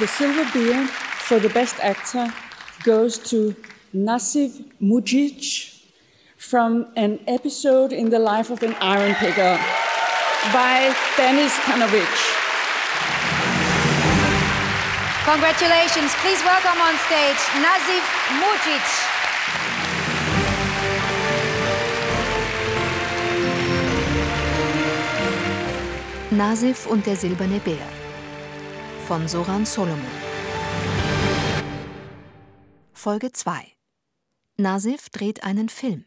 The Silver Beer for the Best Actor goes to Nasif Mujic from an episode in the life of an iron picker by Denis Kanovic. Congratulations. Please welcome on stage Nazif Mujic. Nasif und der silberne Bär von Soran Solomon. Folge 2 Nasif dreht einen Film.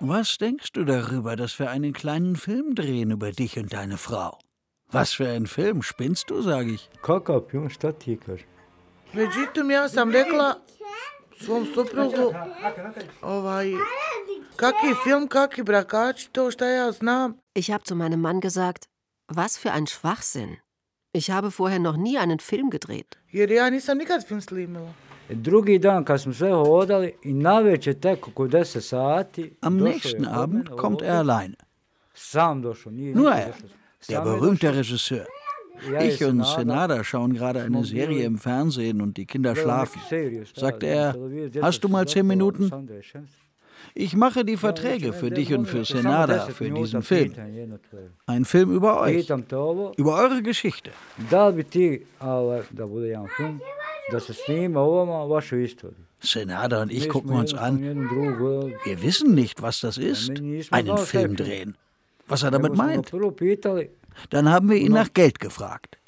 Was denkst du darüber, dass wir einen kleinen Film drehen über dich und deine Frau? Was für ein Film, spinnst du, sag ich. Međutim, ja sam rekla svom suprugu, ovaj, kaki film, kaki znam. Ich habe zu meinem Mann gesagt, was für ein Schwachsinn. Ich habe vorher noch nie einen Film gedreht. Jer ja nisam nikad film snimila. Drugi dan kad smo sve hodali i navečer tek oko 10 sati Am nächsten Abend kommt er alleine. Nije Nur er, der berühmte. Regisseur. Ich und Senada, schauen gerade eine Serie im Fernsehen und die Kinder schlafen. Sagte na er, hast du mal zehn Minuten? Ich mache die Verträge für dich und für Senada 10 für diesen Film. Ein Film über euch, über eure Geschichte. Senada und ich gucken uns an. Wir wissen nicht, was das ist, einen Film drehen. Was er damit meint. Dann haben wir ihn nach Geld gefragt.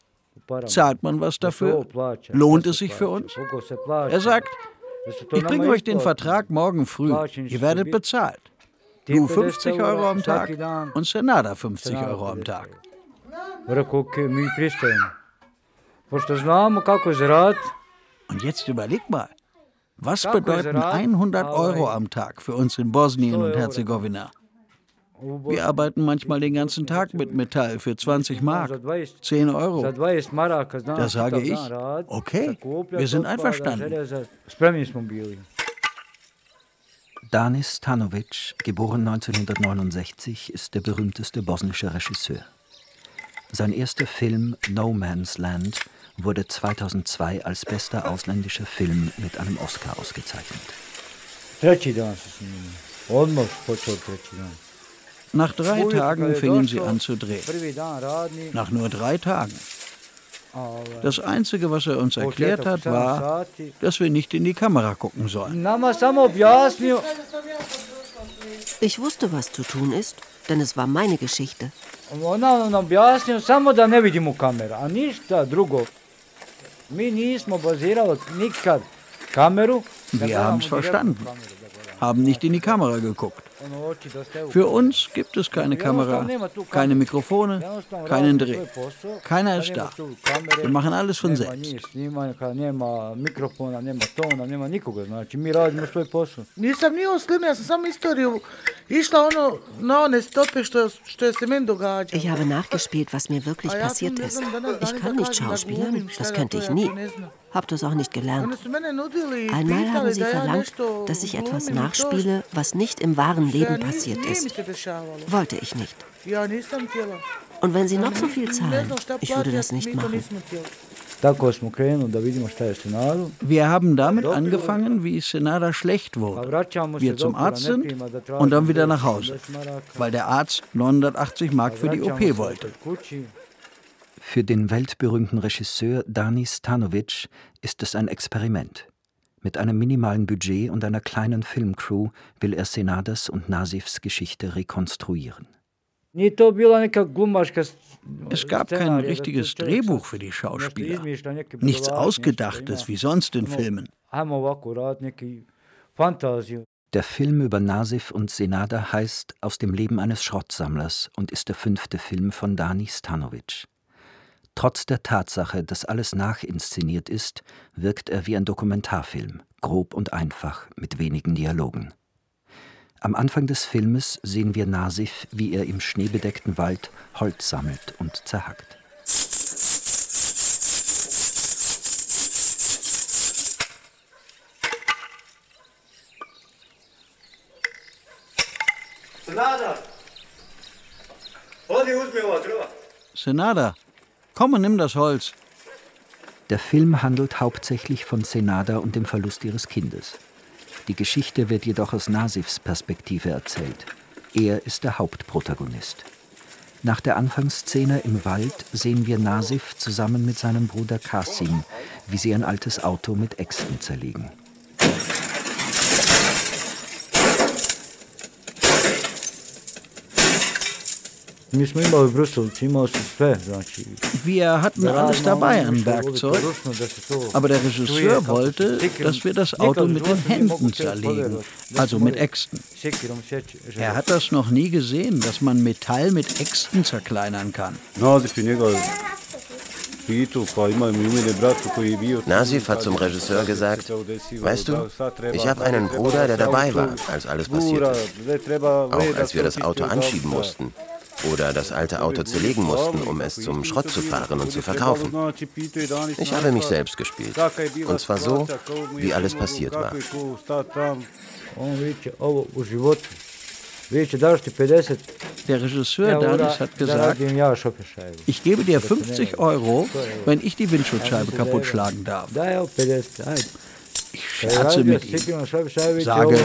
Zahlt man was dafür? Lohnt es sich für uns? Er sagt, ich bringe euch den. Vertrag morgen früh. Ihr werdet bezahlt. Du 50 50 Euro am Tag und Senada 50 Senada Euro am 50 Tag. Zaraditi, Und jetzt überleg mal, was bedeuten Rat, 100 aber Euro am Tag für uns in Bosnien und. Herzegowina? Wir arbeiten manchmal den ganzen Tag mit Metall für 20 Mark, za 20, 10 za Euro. 20 maraka znam Da sage ich, okay, wir sind einverstanden. Danis Tanovic, geboren 1969, ist der berühmteste bosnische Regisseur. Sein erster Film No Man's Land wurde 2002 als bester ausländischer Film mit einem Oscar ausgezeichnet. Treći dan se snimili. Odmah počeo treći dan. Nach drei Tagen fingen sie an zu drehen. Nach nur drei Tagen. Das Einzige, was er uns erklärt hat, 7 war, dass wir nicht in die Kamera gucken sollen. Ich wusste, was zu tun ist, denn es war meine Geschichte. ne Wir haben es verstanden, haben nicht in die Kamera geguckt. Für uns gibt es keine Kamera, keine Mikrofone, keinen Dreh. Keiner ist da. Wir machen alles von selbst. Nisam sam samo istoriju išla ono na one stope što, što se meni. Ich habe nachgespielt, was mir wirklich A ja passiert ist. Ich kann nicht schauspielern, das da könnte ich nie. To ne znam. Hab das auch nicht gelernt. Einmal haben sie verlangt, dass ich etwas nachspiele, was nicht im wahren Leben passiert ist. Wollte ich nicht. Und wenn sie noch so viel Ne zahlen, ich würde das nicht machen. Wir haben damit angefangen, wie Senada schlecht wurde, wir zum Arzt sind Nepima da und dann wieder 10 nach Hause, weil der Arzt 980 Mark für die OP wollte. Für den weltberühmten Regisseur Danis Tanovic ist es ein Experiment. Mit einem minimalen Budget und einer kleinen Filmcrew will er Senadas und Nasifs Geschichte rekonstruieren. Es gab kein richtiges Drehbuch für die Schauspieler. Nichts Ausgedachtes nešto wie sonst in. Filmen. Der Film über Nasif und Senada heißt Aus dem Leben eines Schrottsammlers und ist der fünfte Film von Dani Stanovic. Trotz der Tatsache, dass alles nachinszeniert ist, wirkt er wie ein Dokumentarfilm, grob und einfach, mit wenigen Dialogen. Am Anfang des Filmes sehen wir Nasif, wie er im schneebedeckten Wald Holz sammelt und zerhackt. Senada, Senada, komm und nimm das Holz. Der Film handelt hauptsächlich von Senada und dem Verlust ihres Kindes. Die Geschichte wird jedoch aus Nasifs Perspektive erzählt. Er ist der Hauptprotagonist. Nach der Anfangsszene im Wald sehen wir Nasif zusammen mit seinem Bruder Kasim, wie sie ein altes Auto mit Äxten zerlegen. Wir hatten alles dabei an Werkzeug, aber der Regisseur wollte, dass wir das Auto mit den Händen zerlegen, also mit Äxten. Er hat das noch nie gesehen, dass man Metall mit Äxten zerkleinern kann. Nasif hat zum Regisseur gesagt, weißt du, ich habe einen Bruder, der dabei war, als alles passiert ist. Auch als wir das Auto anschieben mussten oder das alte Auto zerlegen mussten, um es zum Schrott zu fahren und zu verkaufen. Ich habe mich selbst gespielt. Und zwar so, wie alles passiert war. Der Regisseur Danis hat gesagt, ich gebe dir 50 Euro, wenn ich die Windschutzscheibe kaputt schlagen darf. Ich scherze mit ihm, sage,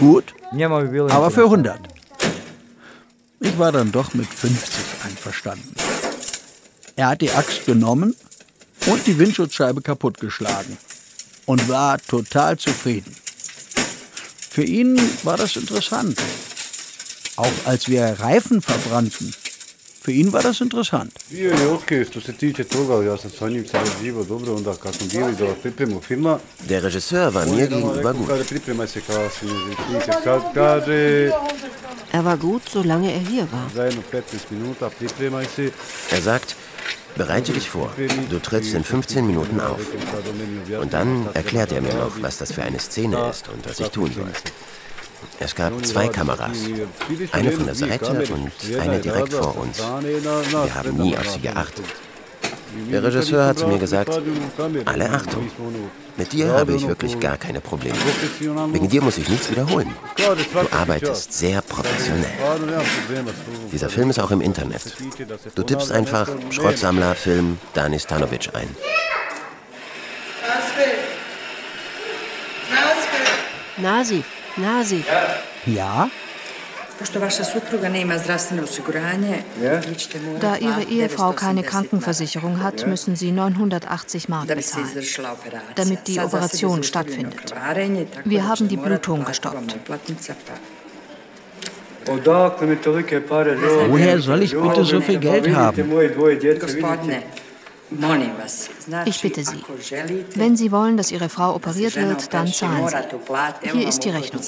gut, aber für 100. Ich war dann doch mit 50 einverstanden. Er hat die Axt genommen und die Windschutzscheibe kaputtgeschlagen und war total zufrieden. Für ihn war das interessant. Auch als wir Reifen verbrannten. Für ihn war das interessant. Der Regisseur war mir gegenüber gut. Er war gut, solange er hier war. Er sagt, bereite dich vor, du trittst in 15 Minuten auf. Und dann erklärt er mir noch, was das für eine Szene ist und was ich tun soll. Es gab zwei Kameras, eine von der Seite und eine direkt vor uns. Wir haben nie auf sie geachtet. Der Regisseur hat zu mir gesagt, alle Achtung, mit dir habe ich wirklich gar keine Probleme. Wegen dir muss ich nichts wiederholen. Du arbeitest sehr professionell. Dieser Film ist auch im Internet. Du tippst einfach Schrottsammler Film Dani Stanovic ein. Nasif, Nasif. Ja? Da Ihre Ehefrau keine Krankenversicherung hat, müssen Sie 980 Mark bezahlen, damit die Operation stattfindet. Wir haben die Blutung gestoppt. Woher soll ich bitte so viel Geld haben? Ich bitte Sie, wenn Sie wollen, dass Ihre Frau operiert wird, dann zahlen Sie. Hier ist die Rechnung.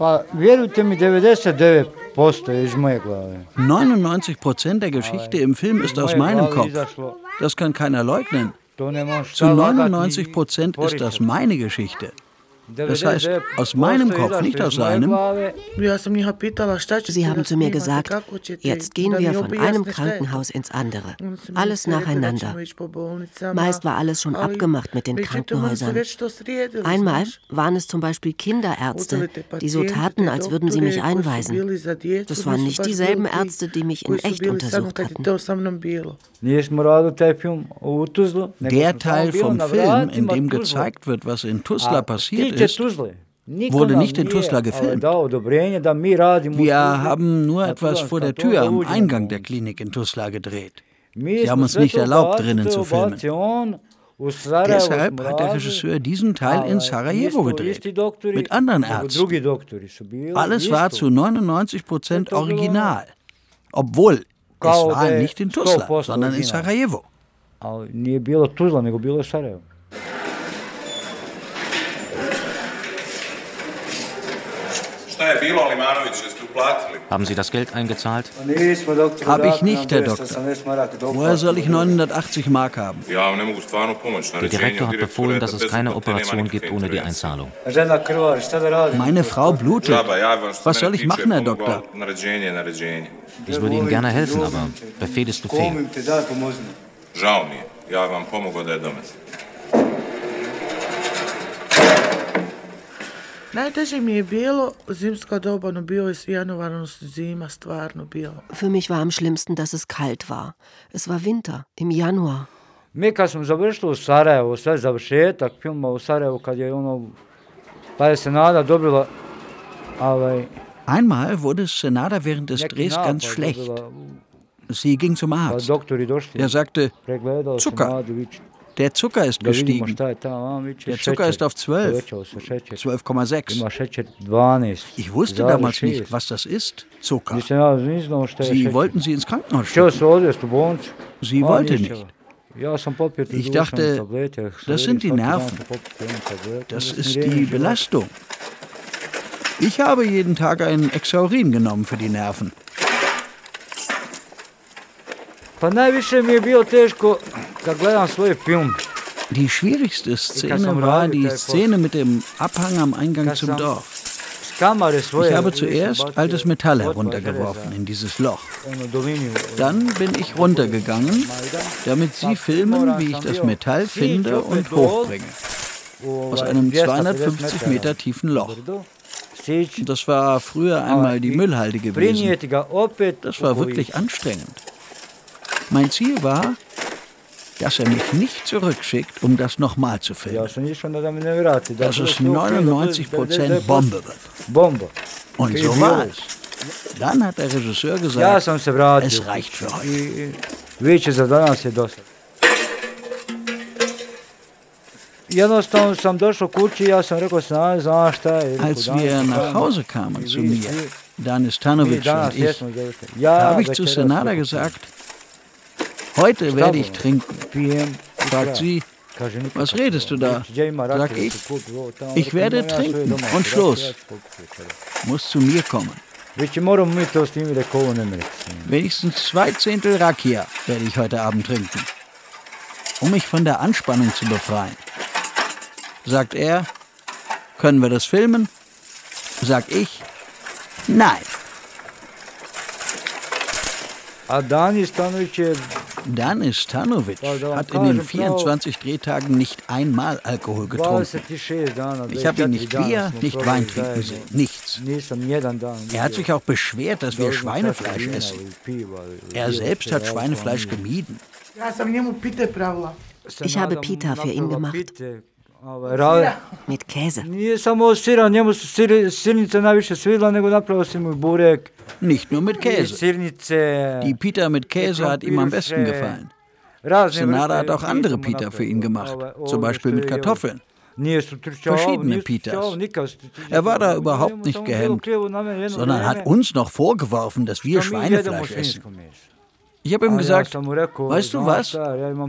Pa vjerujte mi, 99% je iz moje glave. 99 Prozent der Geschichte im Film ist aus meinem Kopf. Das kann keiner leugnen. Zu 99 Prozent ist das meine Geschichte. Das heißt, aus meinem Kopf, nicht aus seinem. Sie haben zu mir gesagt, jetzt gehen wir von einem Krankenhaus ins andere. Alles nacheinander. Meist war alles schon abgemacht mit den Krankenhäusern. Einmal waren es zum Beispiel Kinderärzte, die so taten, als würden sie mich einweisen. Das waren nicht dieselben Ärzte, die mich in echt untersucht hatten. Der Teil vom Film, in dem gezeigt wird, was in Tuzla passiert ist, wurde nicht in Tuzla gefilmt. Wir haben nur etwas vor der Tür am Eingang der Klinik in Tuzla gedreht. Sie haben uns nicht erlaubt, drinnen zu filmen. Deshalb hat der Regisseur diesen Teil in Sarajevo gedreht, mit anderen Ärzten. Alles war zu 99 Prozent original, obwohl es war nicht in Tuzla, sondern in Sarajevo. Nije bilo Tuzla, nego bilo Sarajevo. Haben Sie das Geld eingezahlt? Habe ich nicht, Herr Doktor. Woher soll ich 980 Mark haben? Der Direktor hat befohlen, dass es keine Operation gibt ohne die Einzahlung. Meine Frau blutet. Was soll ich machen, Herr Doktor? Ich würde Ihnen gerne helfen, aber Befehl ist Befehl. Žao mi je, ja vam pomogao da je domete. Najteže mi je bilo zimska doba, no bio je januar, no zima stvarno bilo. Für mich war am schlimmsten, dass es kalt war. Es war Winter, im Januar. Mi kad smo završili u Sarajevu, sve završetak filma u Sarajevu, kad je ono, pa je se nada dobila, ovaj, Einmal wurde Senada während des Drehs ganz schlecht. Sie ging zum Arzt. Er sagte, Zucker. Der Zucker ist gestiegen. Der Zucker ist auf 12. 12,6. Ich wusste damals nicht, was das ist, Zucker. Sie wollten sie ins Krankenhaus schicken. Sie wollte nicht. Ich dachte, das sind die Nerven. Das ist die Belastung. Ich habe jeden Tag ein Exaurin genommen für die Nerven. Die schwierigste Szene war die Szene mit dem Abhang am Eingang zum Dorf. Ich habe zuerst altes Metall heruntergeworfen in dieses Loch. Dann bin ich runtergegangen, damit Sie filmen, wie ich das Metall finde und hochbringe. Aus einem 250 Meter tiefen Loch. Das war früher einmal die Müllhalde gewesen. Das war wirklich anstrengend. Mein Ziel war, dass er mich nicht zurückschickt, um das nochmal zu filmen. Dass es 99% Bombe wird. Und so war es. Dann hat der Regisseur gesagt, es reicht für heute. Als wir nach Hause kamen zu mir, Danis Tanovic und ich, da habe ich zu Senada gesagt, heute werde ich trinken. Fragt sie, was redest du da? Sag ich, ich werde trinken und Schluss. Muss zu mir kommen. Wenigstens zwei Zehntel Rakia werde ich heute Abend trinken, um mich von der Anspannung zu befreien. Sagt er, können wir das filmen? Sag ich, nein. Danis Stanovic hat in den 24 Drehtagen nicht einmal Alkohol getrunken. Ich habe ihn nicht Bier, nicht Wein trinken sehen, nichts. Er hat sich auch beschwert, dass wir Schweinefleisch essen. Er selbst hat Schweinefleisch gemieden. Ich habe Pita für ihn gemacht. Mit Käse. Nicht nur mit Käse. Die Pita mit Käse hat ihm am besten gefallen. Senada hat auch andere Pita für ihn gemacht, zum Beispiel mit Kartoffeln. Verschiedene Pitas. Er war da überhaupt nicht gehemmt, sondern hat uns noch vorgeworfen, dass wir Schweinefleisch essen. Ich habe ihm gesagt, weißt du was?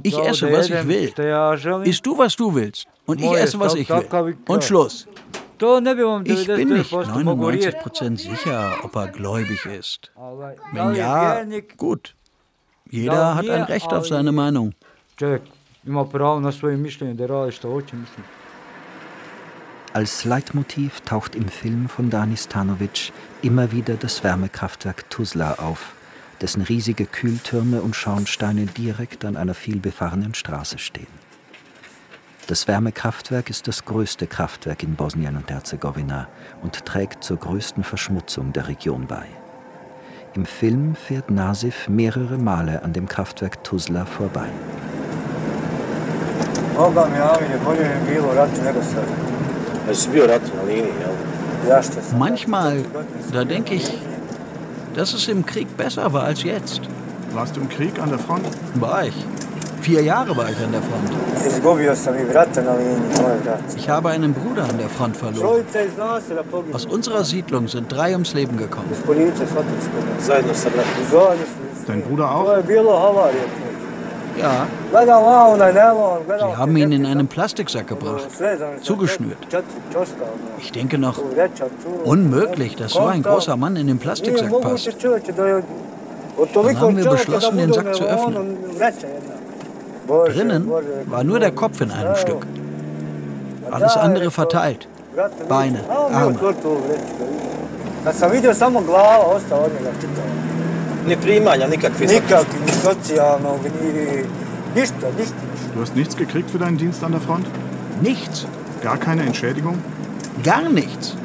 Ich esse, was ich will. Isst du, was du willst. Und ich esse, was ich will. Und Schluss. Ich bin nicht 99% sicher, ob er gläubig ist. Wenn ja, gut. Jeder hat ein Recht auf seine Meinung. Als Leitmotiv taucht im Film von Dani Stanovic immer wieder das Wärmekraftwerk Tuzla auf dessen riesige Kühltürme und Schornsteine direkt an einer vielbefahrenen Straße stehen. Das Wärmekraftwerk ist das größte Kraftwerk in Bosnien und Herzegowina und trägt zur größten Verschmutzung der Region bei. Im Film fährt Nasif mehrere Male an dem Kraftwerk Tuzla vorbei. Manchmal, da denke ich, dass es im Krieg besser war als jetzt. Warst du im Krieg an der Front? War ich. Vier Jahre war ich an der Front. Ich habe einen Bruder an der Front verloren. Aus unserer Siedlung sind drei ums Leben gekommen. Dein Bruder auch? Ja. Sie haben ihn in einen Plastiksack gebracht, zugeschnürt. Ich denke noch, unmöglich, dass so ein großer Mann in den Plastiksack passt. Dann haben wir beschlossen, den Sack zu öffnen. Drinnen war nur der Kopf in einem Stück. Alles andere verteilt. Beine, Arme. Ni primanja nikakvih? Nikakvih, ni socijalnog, ni ništa, ništa. Du hast nichts gekriegt für deinen Dienst an der Front? Nichts. Gar keine Entschädigung? Gar nichts.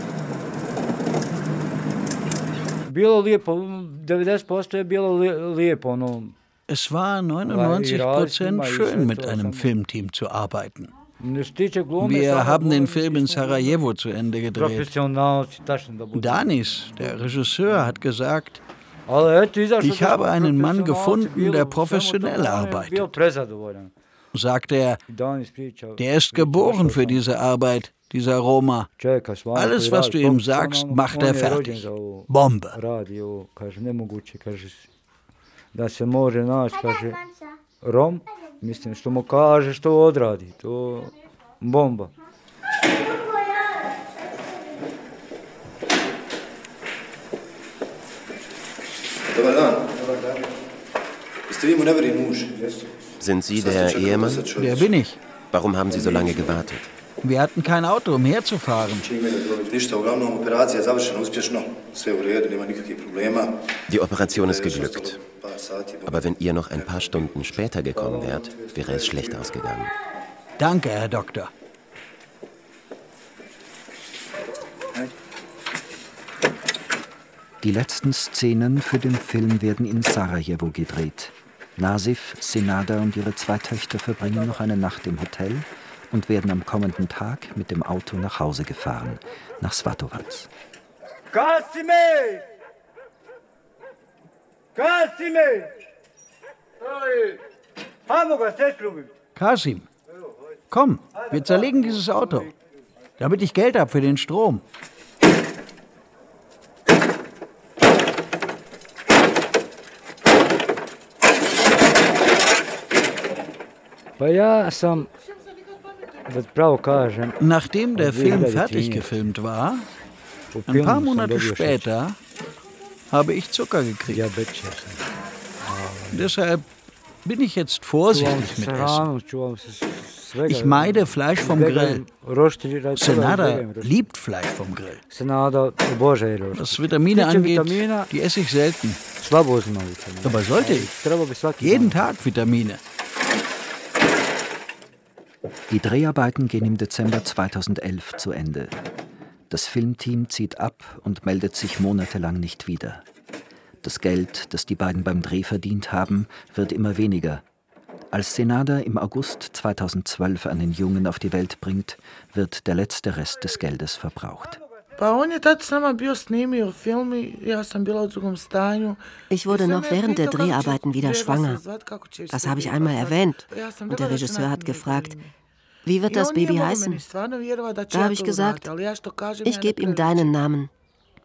Es war 99 Prozent schön, mit einem Filmteam zu arbeiten. Wir haben den Film in Sarajevo zu Ende gedreht. Danis, der Regisseur, hat gesagt, ich habe einen Mann gefunden, der professionell arbeitet. Sagt er, der ist geboren für diese Arbeit, dieser Roma. Alles, was du ihm sagst, macht er fertig. Bombe. Rom, mislim, što mu kaže, što odradi. To bomba. Sind Sie der Ehemann? Der bin ich. Warum haben Sie so lange gewartet? Wir hatten kein Auto, um herzufahren. Die Operation ist geglückt. Aber wenn ihr noch ein paar Stunden später gekommen wärt, wäre es schlecht ausgegangen. Danke, Herr Doktor. Die letzten Szenen für den Film werden in Sarajevo gedreht. Nasif, Senada und ihre zwei Töchter verbringen noch eine Nacht im Hotel und werden am kommenden Tag mit dem Auto nach Hause gefahren, nach Svatovac. Kasime! Kasime! Kasim, komm, wir zerlegen dieses Auto, damit ich Geld habe für den Strom. Nachdem der Film fertig gefilmt war, ein paar Monate später, habe ich Zucker gekriegt. Deshalb bin ich jetzt vorsichtig mit Essen. Ich meide Fleisch vom Grill. Senada liebt Fleisch vom Grill. Was Vitamine angeht, die esse ich selten. Aber sollte ich. Jeden Tag Vitamine. Die Dreharbeiten gehen im Dezember 2011 zu Ende. Das Filmteam zieht ab und meldet sich monatelang nicht wieder. Das Geld, das die beiden beim Dreh verdient haben, wird immer weniger. Als Senada im August 2012 einen Jungen auf die Welt bringt, wird der letzte Rest des Geldes verbraucht. Ich wurde noch während der Dreharbeiten wieder schwanger. Das habe ich einmal erwähnt. Und der Regisseur hat gefragt, wie wird das Baby heißen? Da habe ich gesagt, ich gebe ihm deinen Namen.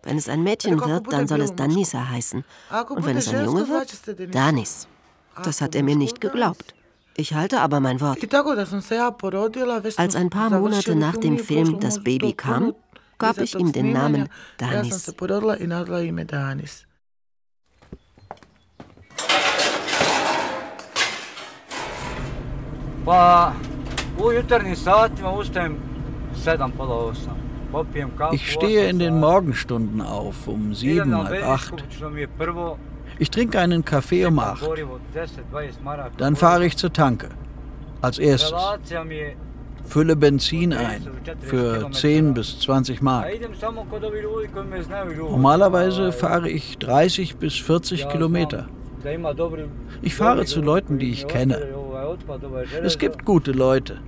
Wenn es ein Mädchen wird, dann soll es Danisa heißen. Und wenn es ein Junge wird, Danis. Das hat er mir nicht geglaubt. Ich halte aber mein Wort. Als ein paar Monate nach dem Film das Baby kam, gab ich ihm den Namen Danis. Pa u jutarnjim satima ustajem sedam, pola osam. Ich stehe in den Morgenstunden auf, um sieben, halb acht. Ich trinke einen Kaffee um acht. Dann fahre ich zur Tanke. Als erstes. Fülle Benzin ein für 10 bis 20 Mark. Normalerweise fahre ich 30 bis 40 Kilometer. Ich fahre zu Leuten, die ich kenne. Es gibt gute Leute,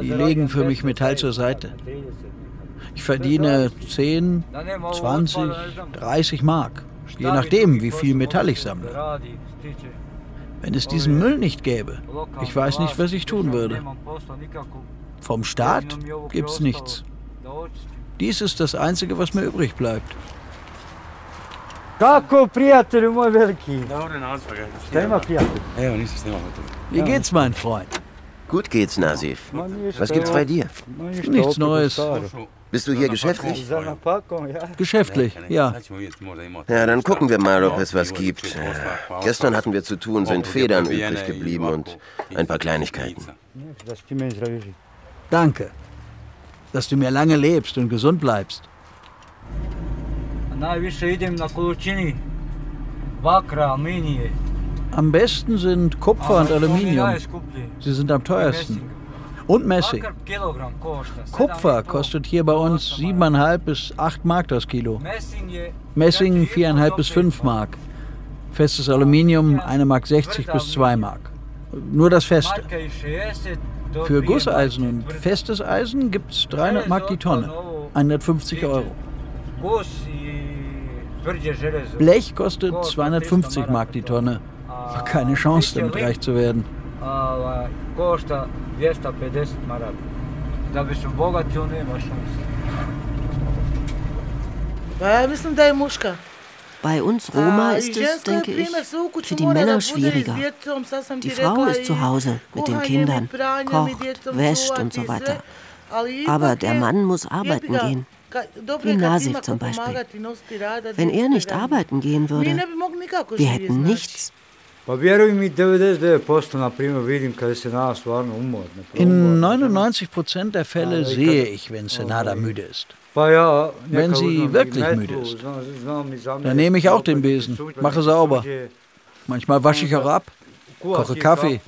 die legen für mich Metall zur Seite. Ich verdiene 10, 20, 30 Mark, je nachdem, wie viel Metall ich sammle. Wenn es diesen Müll nicht gäbe, ich weiß nicht, was ich tun würde. Vom Staat gibt's nichts. Dies ist das Einzige, was mir übrig bleibt. Kako, prijatelju moj veliki? Dobro, nazva Šta ima prijatelj? Evo, nisam snimao Wie geht's, mein Freund? Gut geht's, Nasif. Was gibt's bei dir? Nichts Neues. Bist du hier geschäftlich? Geschäftlich, ja. Ja, dann gucken wir mal, ob es was gibt. Gestern hatten wir zu tun, sind Federn übrig geblieben und ein paar Kleinigkeiten. Danke, dass du mir lange lebst und gesund bleibst. Am besten sind Kupfer und Aluminium. Sie sind am teuersten. Und Messing. Kupfer kostet hier bei uns 7,5 bis 8 Mark das Kilo. Messing 4,5 bis 5 Mark. Festes Aluminium 1 Mark 60 bis 2 Mark. Nur das Feste. Für Gusseisen und festes Eisen gibt es 300 Mark die Tonne. 150 Euro. Blech kostet 250 Mark die Tonne. Keine Chance, damit reich zu werden. Bei uns Roma ist es, denke ich, für die Männer schwieriger. Die Frau ist zu Hause mit den Kindern, kocht, wäscht und so weiter. Aber der Mann muss arbeiten gehen. Wie Nasif zum Beispiel. Wenn er nicht arbeiten gehen würde, wir hätten nichts. In 99 Prozent der Fälle sehe ich, wenn Senada müde ist. Wenn sie wirklich müde ist, dann nehme ich auch den Besen, mache sauber. Manchmal wasche ich auch ab, koche Kaffee.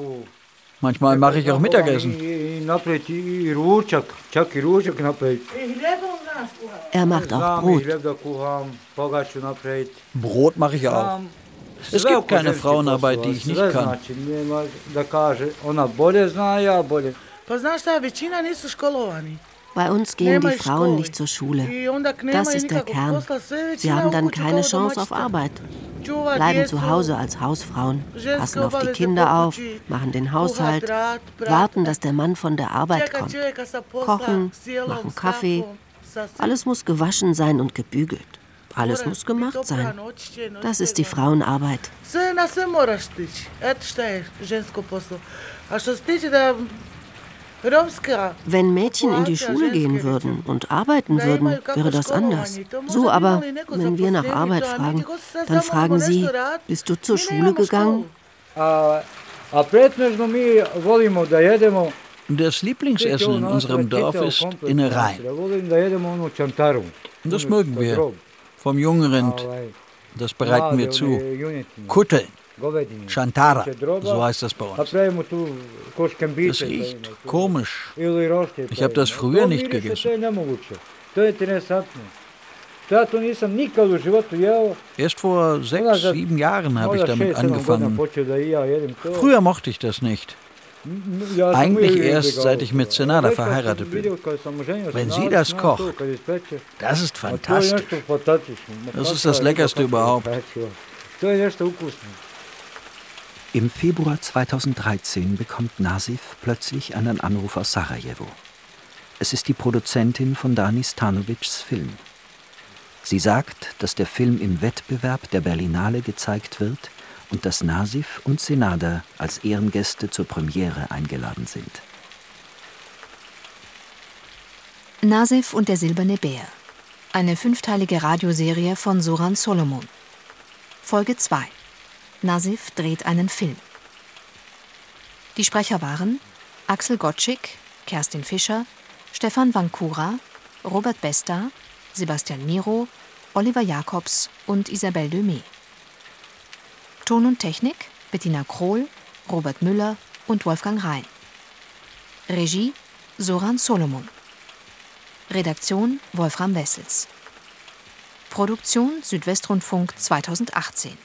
Manchmal mache ich auch Mittagessen. Er macht auch Brot. Brot mache ich auch. Es gibt keine Frauenarbeit, die ich nicht kann. Bei uns gehen die Frauen nicht zur Schule. Das ist der Kern. Sie haben dann keine Chance auf Arbeit. Bleiben zu Hause als Hausfrauen, passen auf die Kinder auf, machen den Haushalt, warten, dass der Mann von der Arbeit kommt. Kochen, machen Kaffee. Alles muss gewaschen sein und gebügelt. Alles muss gemacht sein. Das ist die Frauenarbeit. Wenn Mädchen in die Schule gehen würden und arbeiten würden, wäre das anders. So aber, wenn wir nach Arbeit fragen, dann fragen sie, bist du zur Schule gegangen? Das Lieblingsessen in unserem Dorf ist Innereien. Das mögen wir. Vom Jungrind. Das bereiten wir zu. Kutteln. Chantara, so heißt das bei uns. Das riecht komisch. Ich habe das früher nicht gegessen. Erst vor sechs, sieben Jahren habe ich damit angefangen. Früher mochte ich das nicht. Eigentlich erst seit ich mit Senada verheiratet bin. Wenn sie das kocht, das ist fantastisch. Das ist das Leckerste überhaupt. Im Februar 2013 bekommt Nasif plötzlich einen Anruf aus Sarajevo. Es ist die Produzentin von Dani Stanovics Film. Sie sagt, dass der Film im Wettbewerb der Berlinale gezeigt wird und dass Nasif und Senada als Ehrengäste zur Premiere eingeladen sind. Nasif und der silberne Bär. Eine fünfteilige Radioserie von Soran Solomon. Folge 2 Nasif dreht einen Film. Die Sprecher waren Axel Gottschick, Kerstin Fischer, Stefan Vankura, Robert Besta, Sebastian Miro, Oliver Jacobs und Isabelle Demey. Ton und Technik Bettina Krohl, Robert Müller und Wolfgang Rhein. Regie Soran Solomon. Redaktion Wolfram Wessels. Produktion Südwestrundfunk 2018